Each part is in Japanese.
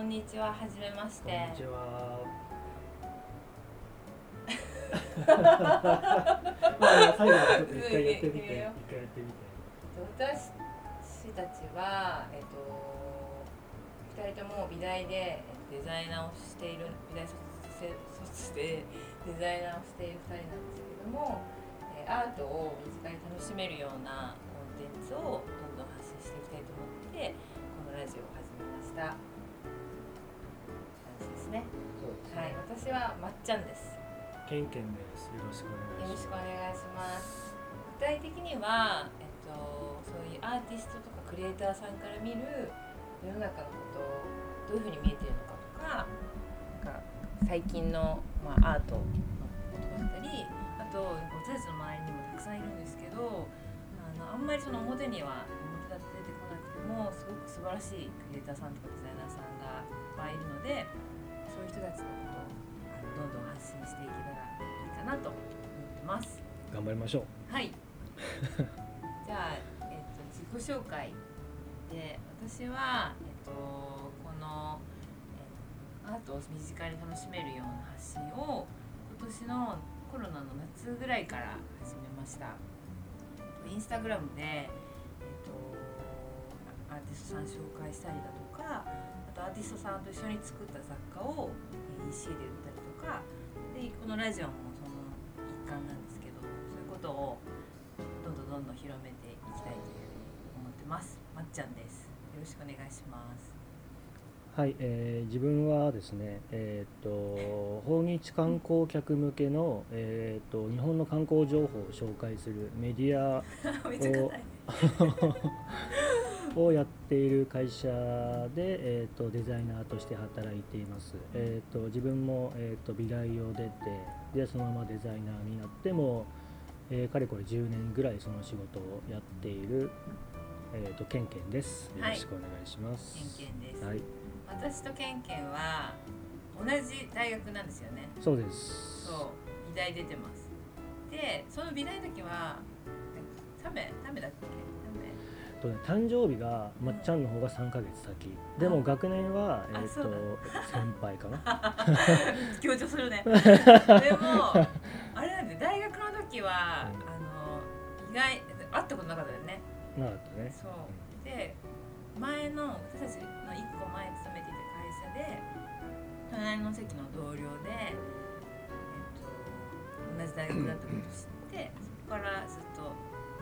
こんにちははじめましこてんにちは。ま あ最後はちょっと一回やってみて、一回やってみて。私たちはえっと二人とも美大でえデザイナーをしている美大卒卒でデザイナーをしている二人なんですけれども、えーアートを身近に楽しめるようなコンテンツをどんどん発信していきたいと思ってこのラジオを始めました。ね。はい、私はまっちゃんです。ケンケンです。よろしくお願いしよろしくおます。願いします。具体的には、えっと、そういうアーティストとかクリエイターさんから見る世の中のことをどういうふうに見えてるのかとかなんか最近の、まあ、アートのことだったりあと私たちの周りにもたくさんいるんですけどあのあんまりその表には表立って出てこなくてもすごく素晴らしいクリエイターさんとかデザイナーさんがいっぱいいるので人たちのことをあのどんどん発信していけたらいいかなと思ってます。頑張りましょう。はい。じゃあ、えっと、自己紹介で、私は、えっと、この。えアートを身近に楽しめるような発信を。今年のコロナの夏ぐらいから始めました。インスタグラムで。えっと。アーティストさん紹介したりだとか。あとアーティストさんと一緒に作った雑貨を EC で売ったりとか。でこのラジオもその一環なんですけどそういうことをどんどんどんどん広めていきたいというふうに思ってます。まっちゃんです。よろしくお願いします。はい、えー自分はですね、えっ、と訪日観光客向けのえっ、と日本の観光情報を紹介するメディアめっちゃ硬い をやっている会社で、えー、とデザイナーとして働いています、えー、と自分も、えー、と美大を出てでそのままデザイナーになっても、えーかれこれ10年ぐらいその仕事をやっている、えー、とケンケンです。よろしくお願いします、ケンケンです、はい、私とケンケンは同じ大学なんですよね。そうです。そう。美大出てます。でその美大の時はえタメタメだっけ？とね誕生日がまっちゃんの方が3ヶ月先。でも学年は、えー、とあそう先輩かな。強調するね。でもあれなんで大学の時は、うん。あの意外会ったことなかったよね。なかったね。そう。で前の私たちの一個前勤めていた会社で隣の席の同僚で、えっと、同じ大学だったことを知ってそこからずっと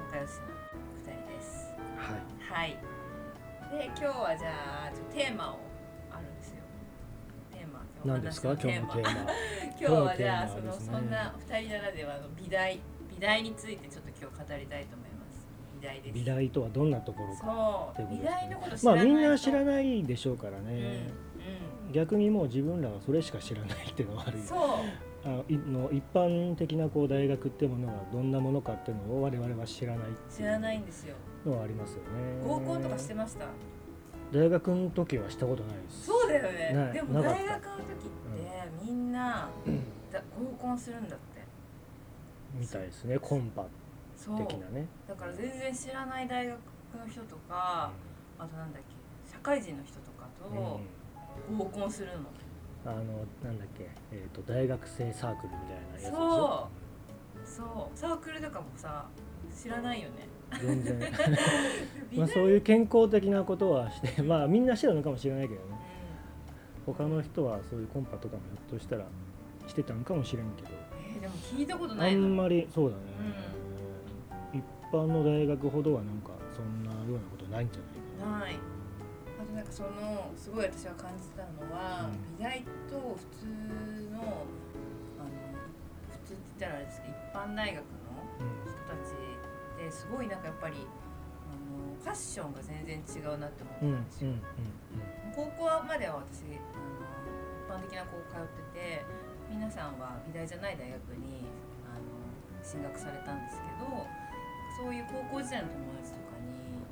仲良しの2人ですはい。はい。で今日はじゃあテーマをあるんですよ。テーマ今何ですか？今日のテーマ。今日はじゃあそのそんな二人ならではの美大美大についてちょっと今日語りたいと思います。美大です。美大とはどんなところかそう。ね大のこと知まあらないみんな知らいないでしょうからね、逆にもう自分らはそれしか知らないっていうのはあるよそうあのいの一般的なこう大学ってものがどんなものかっていうのを我々は知らないって知らないんですよ。のはありますよね。合コンとかしてました？大学の時はしたことないです。そうだよね。でも大学の時ってみんなだ合コンするんだって。みたいですね。コンパ的なね。だから全然知らない大学の人とかあとなんだっけ社会人の人とかうん。と合コンするのあのなんだっけ、えー、と大学生サークルみたいなやつでしょ？そう。そう。サークルとかもさ知らないよね。全然。美 まあ大そういう健康的なことはしてまあみんなしてたのかもしれないけどね。う他の人はそういうコンパとかもひょっとしたらしてたんかもしれんけど。んえーでも聞いたことあないのんまりそうだね、一般の大学ほどはなんかそんなようなことないんじゃないかな。い。あとなんかそのすごい私が感じたのは、うん。美大と普通のあの普通って言ったらあれですけど一般大学のうん人たちってすごいなんかやっぱりあのファッションが全然違うなって思ったんですよ、うん高校までは私あの一般的な高校通ってて皆さんは美大じゃない大学にあの進学されたんですけどそういう高校時代の友達とかに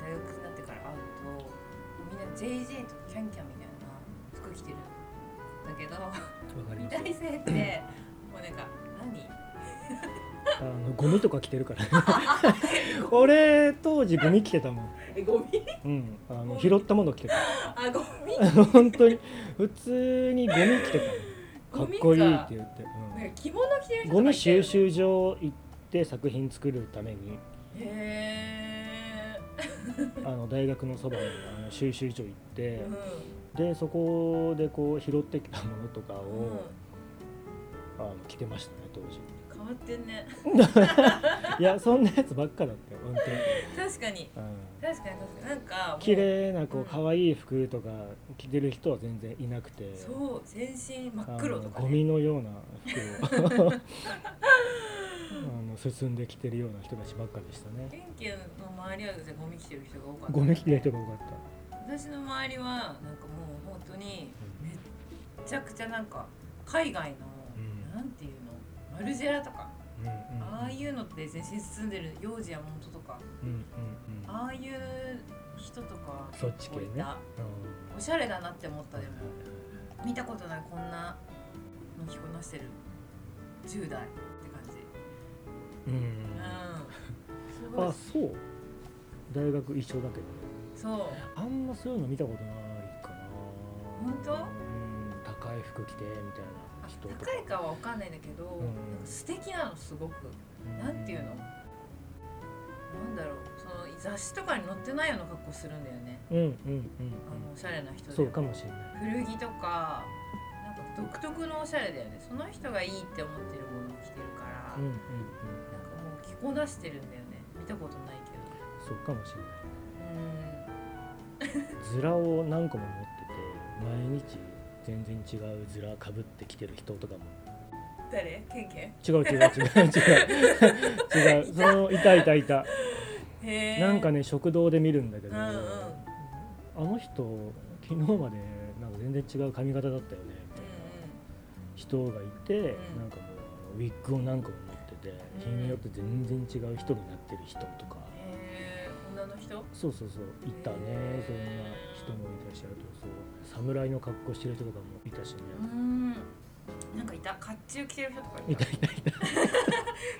大学になってから会うとみんな。JJ とかキャンキャンみたいな服着てる。んだけど美大生ってもうなんか何？あのゴミとか着てるから 俺当時ゴミ着てたもん、えゴミ？うん、あの拾ったもの着てた。あゴミ？本当に普通にゴミ着てたのか。っこいいって言って、なんか着物着てるうん、ゴミ収集場行って作品作るために。へあの大学のそばにあの収集所行ってえ、でそこでこう拾ってきたものとかを、うん、うん、あの着てましたね当時。変わってんね。いやそんなやつばっかだったよ本確かに。うん。確かに確かに。なんか綺麗なこううん。可愛い服とか着てる人は全然いなくて、そう全身真っ黒とか、あのゴね、ミのような服を。あの進んできてるような人たちばっかでしたね。ケンケンの周りはゴミ着てる人が多かった。ゴミ着てる人が多かった私の周りはなんかもう本当にめっちゃくちゃなんか海外の、うん。なんていうの？マルジェラとか、うんうんああいうのって全身進んでる幼児や本とか。うんうんうん。ああいう人とかそっち系ね。おしゃれだなって思ったでも見たことないこんなの着こなしてる。10代って感じ。うん、うん あそう。大学一緒だけどそう。あんまそういうの見たことないかな。本当？うん高い服着てみたいなあ人とか。高いかは分かんないんだけど、ん。なんか素敵なのすごく。なんていうの？なんだろう。その雑誌とかに載ってないような格好するんだよね。うんうんうんあのおしゃれな人でそうかもしれない。古着とかなんか独特のおしゃれだよね。その人がいいって思ってるものを着てるから、うんうんうん。なんかもう着こなしてるんだよね。見たことないけど。そうかもしれない。うんズラを何個も持ってて毎日全然違うズラかぶってきてる人とかも。誰？ケンケ？ン違う違う違う違う。違うそのいたいたいた。なんかね食堂で見るんだけど、うんうん。あの人昨日までなんか全然違う髪型だったよねみたいな。人がいて、ん。なんかもうウィッグを何個も持ってて日によって全然違う人になってる人とか、へえ女の人？そうそうそう。いたね。そんな人もいたしあと。そう。侍の格好してる人とかもいたしね、うん。なんかいた？甲冑着てる人とかいいたたいたいた。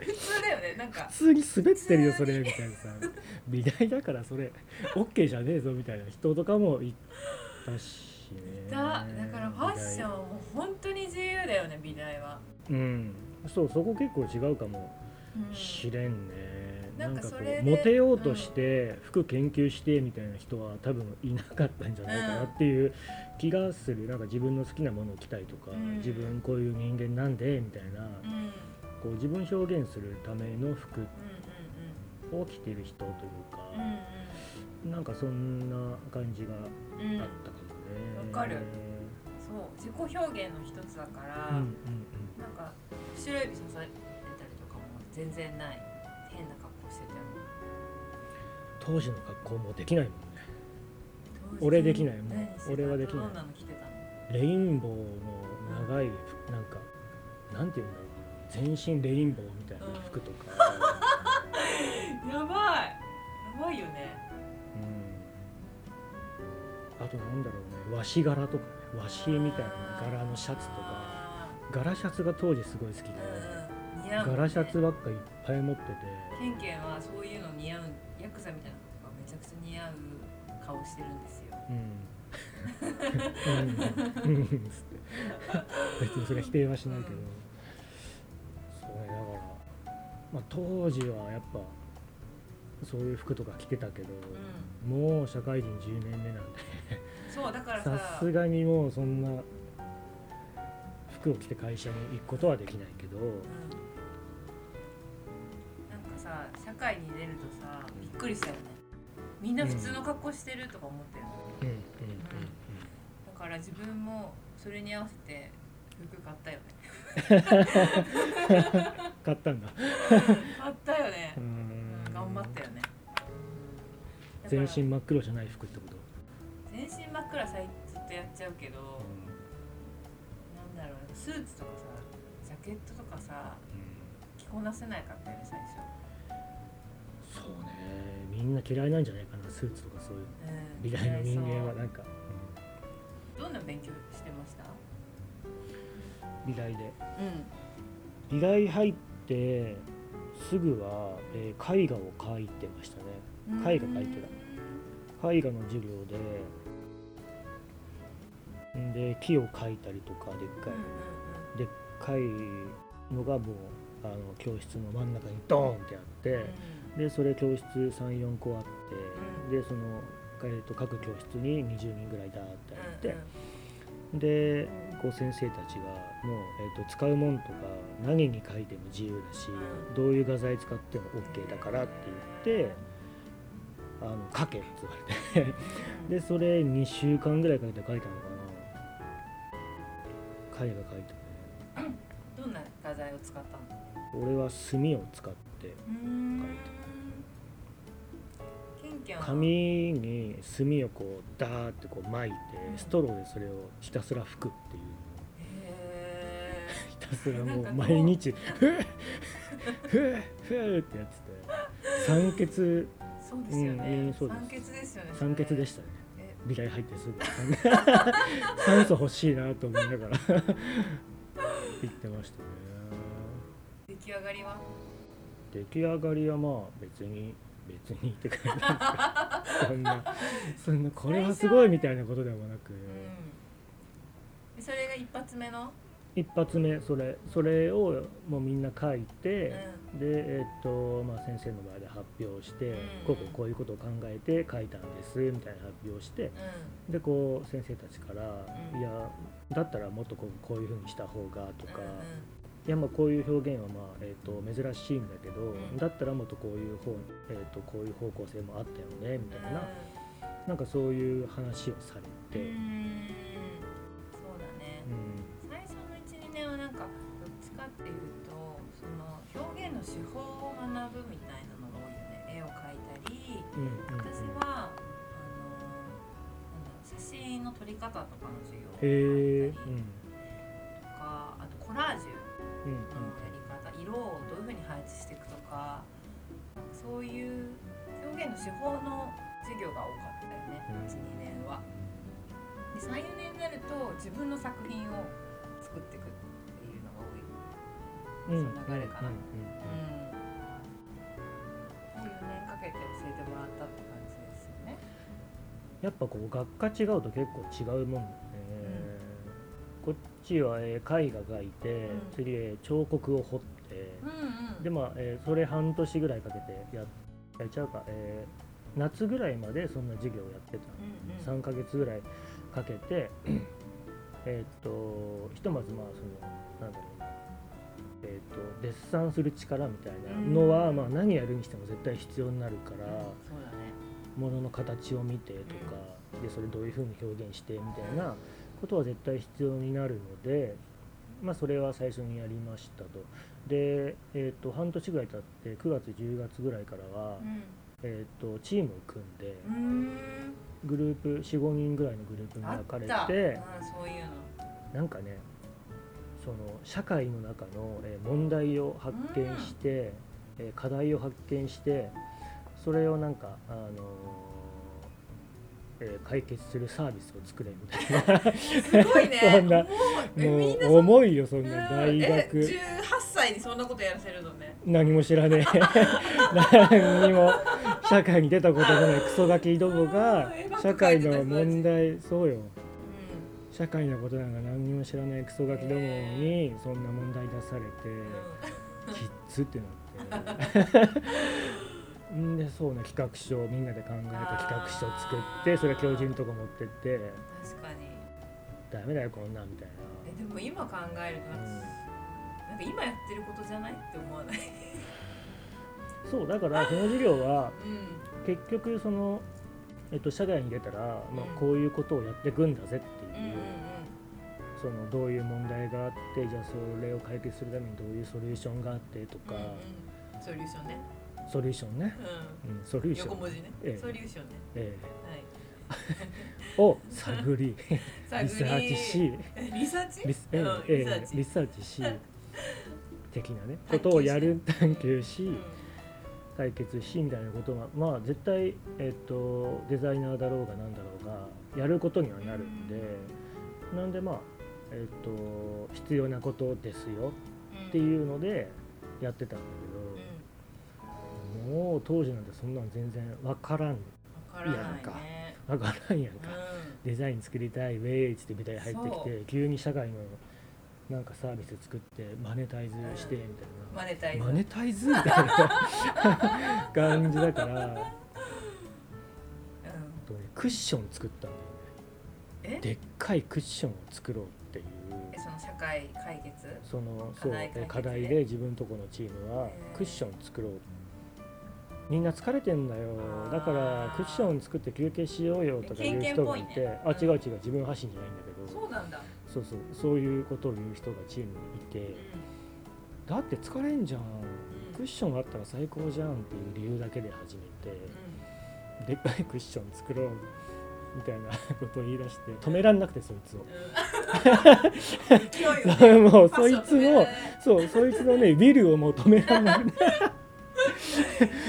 普通だよね。なんか。普通に滑ってるよそれみたいなさ。美大だからそれ OK じゃねえぞみたいな人とかもいたしね。いた。だからファッションはもう本当に自由だよね美大は、うん。そうそこ結構違うかもうんしれんね、ななんんかこうモテようとして服研究してみたいな人は多分いなかったんじゃないかなっていう気がする。なんか自分の好きなものを着たりとか、うん。自分こういう人間なんでみたいなこう自分表現するための服うを着てる人というか、なんかそんな感じがあったかもね。わかる。そう自己表現の一つだから、うんうんうん。なんか後ろ指刺されたりとかも全然ない当時の格好もできないもんね。俺できないもん。俺はできない。レインボーの長い服なんかなんていうんだろう。な全身レインボーみたいな服とか、やばい。やばいよね。うん。あとなんだろうね。和紙柄とかね。和紙みたいな柄のシャツとか。あ柄シャツが当時すごい好きで、似合う。ね柄シャツばっかいっぱい持ってて。ケンケンはそういうの似合うヤクザみたいなことがめちゃくちゃ似合う顔してるんですよ。うん。うん。うんつって別にそれは否定はしないけど、そうねだから、まあ、当時はやっぱそういう服とか着てたけど、うもう社会人10年目なんで。そうだからさ。さすがにもうそんな服を着て会社に行くことはできないけど、うん社会に出るとさびっくりしたよね。みんな普通の格好してるとか思ったよ、うんうんだから自分もそれに合わせて服買ったよね。うん、買ったんだ。買ったよね。う、ん。頑張ったよね。全身真っ黒じゃない服ってこと、全身真っ暗さずっとやっちゃうけど、なんだろうスーツとかさジャケットとかさ着こなせないかったよね最初そうね。みんな嫌いなんじゃないかなスーツとかそういう。うん。美大の人間はなんか、どんな勉強してました？美大で。うん。美大入ってすぐは、えー絵画を描いてましたね。絵画描いてた。絵画の授業で。んで木を描いたりとかでっかい。でっかいのがもうあの教室の真ん中にドーンってあってでそれ教室34個あって、でその、えー、と各教室に20人ぐらいだってあって、でこう先生たちがもう、えー、と使うもんとか何に書いても自由だし、うん。どういう画材使っても OK だからって言ってあの書けって言われて。でそれ2週間ぐらいかけて書いたのかな。絵画描いたねどんな画材を使ったの？俺は墨を使ってケンケンは紙に墨をこうダーってこう巻いてうん。ストローでそれをひたすら吹くっていう。へ ひたすらもう毎日ふえふえふえってやってて。酸欠。ーそうですようんねうんそうです。酸欠ですよね酸欠でしたね。え。美大入ってすぐ。酸素欲しいなと思いながら。言ってましたね。出来上がりは？出来上がりはまあ別に別にって感じなんですかそんなそんなこれはすごいみたいなことでもなく、うん。でそれが一発目の？一発目それそれをもうみんな書いて、うでえっとまあ先生の場で発表して、うん。こうこうこういうことを考えて書いたんですみたいな発表してうでこう先生たちから「うん。いやだったらもっとこうこういうふうにした方が」とか、いやまあこういう表現はまあ、えっと珍しいんだけど、ん。だったらもっとこういう方、えっとこういう方向性もあったよねみたいな、うなんかそういう話をされて、そうだね。うん。最初の12年はなんかどっちかっていうとその表現の手法を学ぶみたいなのが多いよね。絵を描いたりうんうんうん。私はあの写真の撮り方とかの授業をやったりとかあとコラージュうんうんのやり方色をどういうふうに配置していくとかそういう表現の手法の授業が多かったよね12年は。で34年になると自分の作品を作っていくっていうのが多い。うんその流れかなうんうんうん、4年かけて教えてもらったって感じですよね。やっぱこう学科違うと結構違うもんだよね、こっちは、えー絵画描いて、うん。次、えー彫刻を彫って、うんうん。でまあ、えーそれ半年ぐらいかけてややっちゃうか、えー夏ぐらいまでそんな授業をやってた、うんうん。3ヶ月ぐらいかけてえーっとひとまずまあそのなんだろうなえーっとデッサンする力みたいなのは、うん。まあ、何やるにしても絶対必要になるから。ものの形を見てとか、でそれどういうふうに表現してみたいなことは絶対必要になるので、まあ、それは最初にやりましたと。で、えー、と半年ぐらい経って9月10月ぐらいからは、えー、とチームを組んでうん。うん。グループ45人ぐらいのグループに分かれた。て。なんかねその社会の中の、えー問題を発見して、えー課題を発見してそれをなんか、あのーえー解決するサービスを作れみたいな。すごいね。そんなもう重いよそんうん。な大え学18歳にそんなことやらせるのね。何も知らねえ。何にも社会に出たことのないクソガキどもが社会の問題そうよ。う社会のことなんか何にも知らないクソガキどもにそんな問題出されて。ん。キッズってなって んでそうね企画書をみんなで考えて企画書を作ってそれ教授のとこ持ってって確かに。ダメだよこんなんみたいえでも今考えるとなんか、なんか今やってることじゃないって思わない？なそうだからその授業はうん。結局その、えっと、社外に出たら、まあうん、こういうことをやっていくんだぜっていう、うんうんそのどういう問題があってじゃあそれを解決するためにどういうソリューションがあってとか、うん。うんうん。ソリューションね。ソリューションね、ううん、ソリューん。ション、横文字ね。ええ。ソリューションね。えはい。え を 探り。リサーチし。リサーチ？リス,、ええうんえーチ。リサーチし。的なね。ことをやる探求し、うん。解決しみたいなことがまあ絶対、えっとデザイナーだろうがなんだろうがやることにはなるんで、なんでまあ、えっと必要なことですよっていうのでやってたんだけど、もう当時なんてそんなん全然分からん。わからないね。分からんやんか、うデザイン作りたいウェイっつって舞台入ってきそて急に社会のなんかサービス作ってマネタイズしてみたいんマネタイズな、マネタイズみたいな感じだから。うん。とねクッション作ったんだよね。え？でっかいクッションを作ろうっていう。えその社会解決？そのそう課題課題で自分とこのチームはクッション作ろうみんな疲れてんだよ。だからクッション作って休憩しようよとか言う人がいて、ね。あ違う違う自分発信じゃないんだけど。そうなんだ。そうそうそういうことを言う人がチームにいて。うだって疲れんじゃん。ん。クッションあったら最高じゃんっていう理由だけで始めて。うでっかいクッション作ろうみたいな ことを言い出して。止めらんなくてそいつを。んうんもうそいつのファッション止められないそうそいつのねウィルをもう止めらんなくて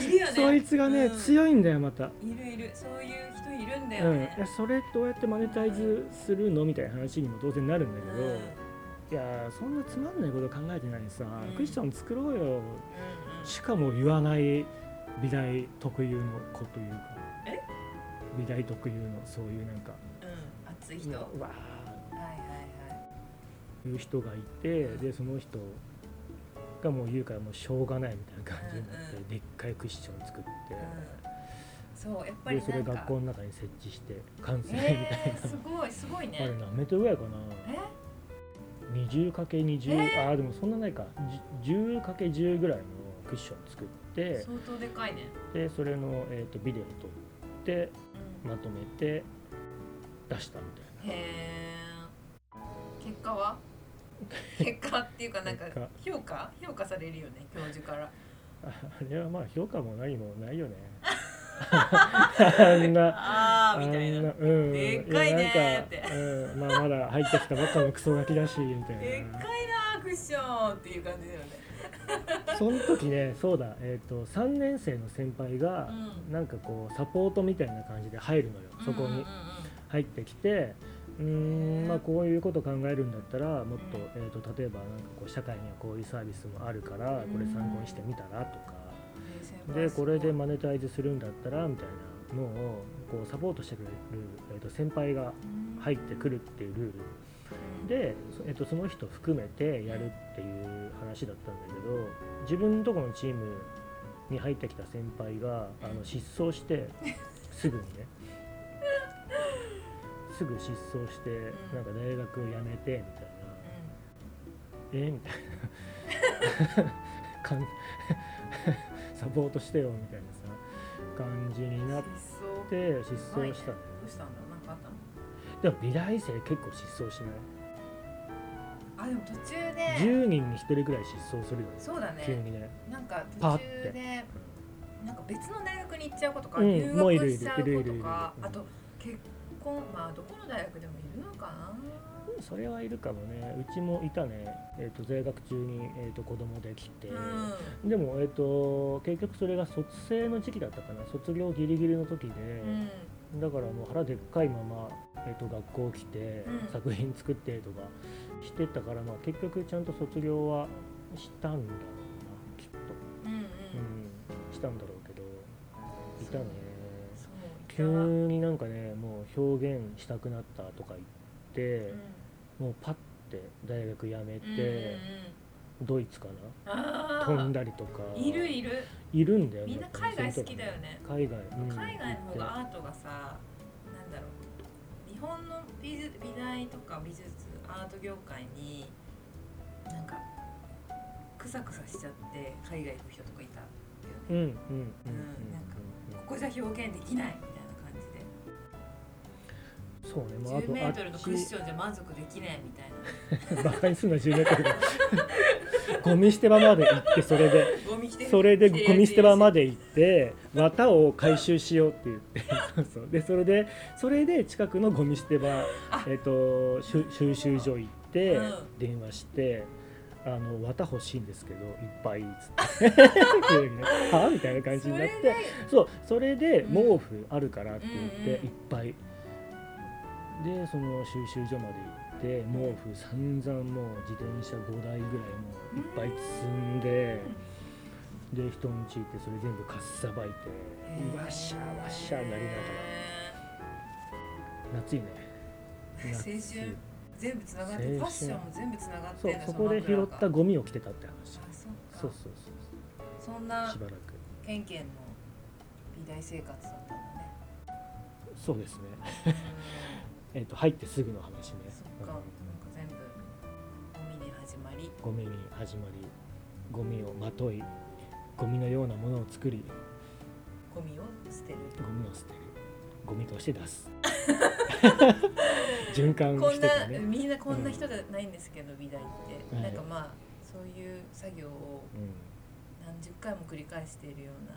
い そいつがね、うん。強いんだよまた。いるいる。そういう人いるんだうん、いよねやそれどうやってマネタイズするのみたいな話にも当然なるんだけど、うん。いやそんなつまんないこと考えてないさ、うん。クッション作ろうよ。うんうん。しかも言わない美大特有の子というか。え？美大特有のそういうなんか。うん。熱い人。はいわはいはいーいう人がいてでその人がもう言うからもうしょうがないみたいな感じになって、うんうんでっかいクッション作って、うん。そうやっぱりでそれ学校の中に設置して完成みたいな、えー、すごいすごいあれね何メートルぐらいかな。え？20×20、えああでもそんなないか。10×10 ぐらいのクッション作って相当でかいね。でそれの、えー、とビデオ撮ってうん。まとめて出したみたいへえ結果は？結果っていうかなんか評価？評価されるよね教授から。な ああれはまあ評価も何もないよね。あんな。ああみたいな。あんなうん。でっかいねーって。やなんか、うん、まあまだ入ってきたばっかのクソガキだしみたいな。でっかいなクッションっていう感じだよね。その時ねそうだ、えー、と3年生の先輩が、うん。なんかこうサポートみたいな感じで入るのよ。そこに入ってきてうーん。まあこういうこと考えるんだったらもっと,、えー、と例えばなんかこう社会にはこういうサービスもあるからこれ参考にしてみたらとか。でこれでマネタイズするんだったらみたいなのをこうサポートしてくれる、えー、と先輩が入ってくるっていうルール。で、そえっと、その人含めてやるっていう話だったんだけど自分のとこのチームに入ってきた先輩があの失踪してすぐにね すぐ失踪してうん。なんか大学辞めてみたいな。え？みたいな。サポートしてよみたいなさ感じになって失踪？したのよ。どうしたんだ？なんかあったの？でも美大生結構失踪しない？あでも途中で10人に1人ぐらい失踪するよね。そうだね。急にね。なんか途中でなんか別の大学に行っちゃう子とか、うん留学しちゃういるいるいるいる子とかうんあと結婚まあどこの大学でもいるのかな？それはいるかもね。うちもいたね、えー、と在学中に、えー、と子供できて、うん。でも、えー、と結局それが卒生の時期だったかな。卒業ギリギリの時で、うん。だからもう腹でっかいまま、えー、と学校来て、うん。作品作ってとかしてたから、まあ、結局ちゃんと卒業はしたんだろうなきっと、うんうん。うん、したんだろうけど。いたね急になんかねもう表現したくなったとか言って、もうパッて大学辞めうんうんて、ドイツかな？飛んだりとか。いるいる。いるんだよねみんな海外好きだよね。海外、うん。海外の方がアートがさなんだろう。日本の美術美大とか美術アート業界になんかクサクサしちゃって海外行く人とかいたよてうんうんうんうん。うんなんかここじゃ表現できないそうね、まあ、あ10とメートルのクッあションじゃ満足できないみたいな。バカにすんな10メートルだゴミ捨て場まで行ってそれで。それでゴミ捨て場までで行って綿を回収しようって言って。そうそう。でそれでそれで近くのゴミ捨て場あ、えっと収収集所行ってうん。電話して。あの綿欲しいんですけどいっぱいっつって。はみたいな感じになって。それで。そう。それでうん。毛布あるからって言って、いっぱいでその収集所まで行って毛布散々もう自転車5台ぐらいもういっぱい積んで、で人んち行ってそれ全部かっさばいてわっしゃーわっしゃーなりながら。夏いね。青春。全部つながってファッションも全部つながってそこで拾ったゴミを着てたって話。あそうか。そうそうそうそんなしばらく。ケンケンの美大生活だったんだね。そうですね。うんえっと入ってすぐの話ね。そっか。なんか全部ゴミに始まり。ゴミに始まりゴミをまといゴミのようなものを作り。ゴミを捨てる。ゴミを捨てる。ゴミとして出す。循環こんなしてたね、みんなこんな人じゃないんですけど、美大って、はい。なんかまあそういう作業をうん、何十回も繰り返しているような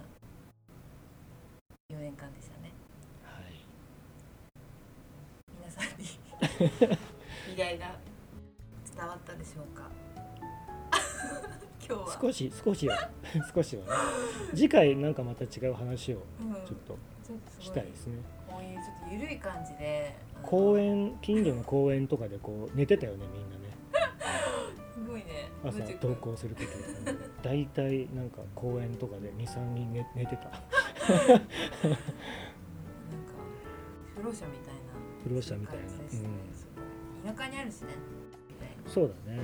4年間でしたねはい皆さんに。美大が伝わったでしょうか。今日は。少し少しは。少しはね。次回なんかまた違う話をうん、ちょっとしたいですね。こういうちょっと緩い感じで。公園近所の公園とかでこう寝てたよねみんなね。すごいね。朝登校する時大体なんか公園とかで23人寝寝てた。う んなんか不老者みたいな不老者みたいなうん。田舎にあるしね。そうだね、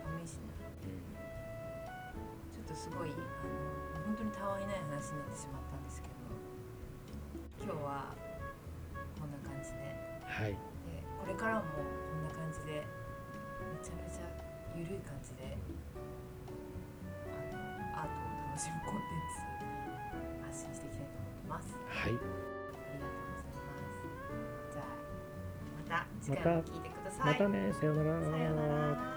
寒いしねうん。ちょっとすごいあの本当にたわいない話になってしまったんですけど今日はこんな感じで。はい。でこれからもこんな感じでめちゃめちゃゆるい感じであのアートを楽しむコンテンツ発信していきたいと思います。はいまたまたねさようなら。さようなら